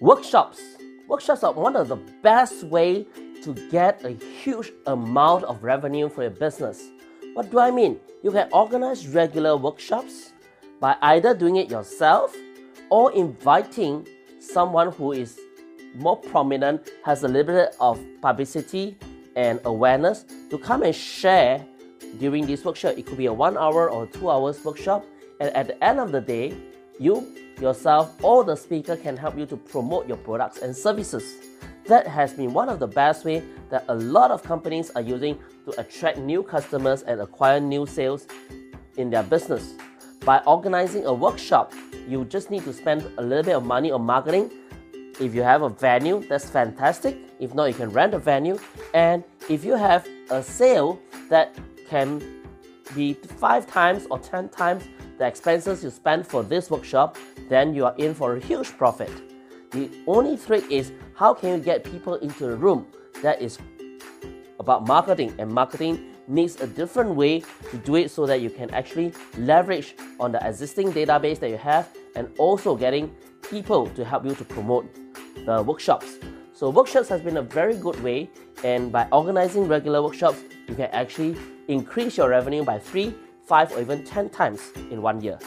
Workshops. Workshops are one of the best way to get a huge amount of revenue for your business. What do I mean? You can organize regular workshops by either doing it yourself or inviting someone who is more prominent, has a little bit of publicity and awareness to come and share during this workshop. It could be a one hour or two hours workshop, and at the end of the day, you yourself or the speaker can help you to promote your products and services. That has been one of the best way that a lot of companies are using to attract new customers and acquire new sales in their business. By organizing a workshop, you just need to spend a little bit of money on marketing. If you have a venue, that's fantastic. If not, you can rent a venue. And if you have a sale that can be five times or ten times the expenses you spend for this workshop, then you are in for a huge profit. The only trick is how can you get people into the room? That is about marketing, and marketing needs a different way to do it so that you can actually leverage on the existing database that you have and also getting people to help you to promote the workshops. So workshops has been a very good way and by organizing regular workshops, you can actually increase your revenue by 3, 5 or even 10 times in one year.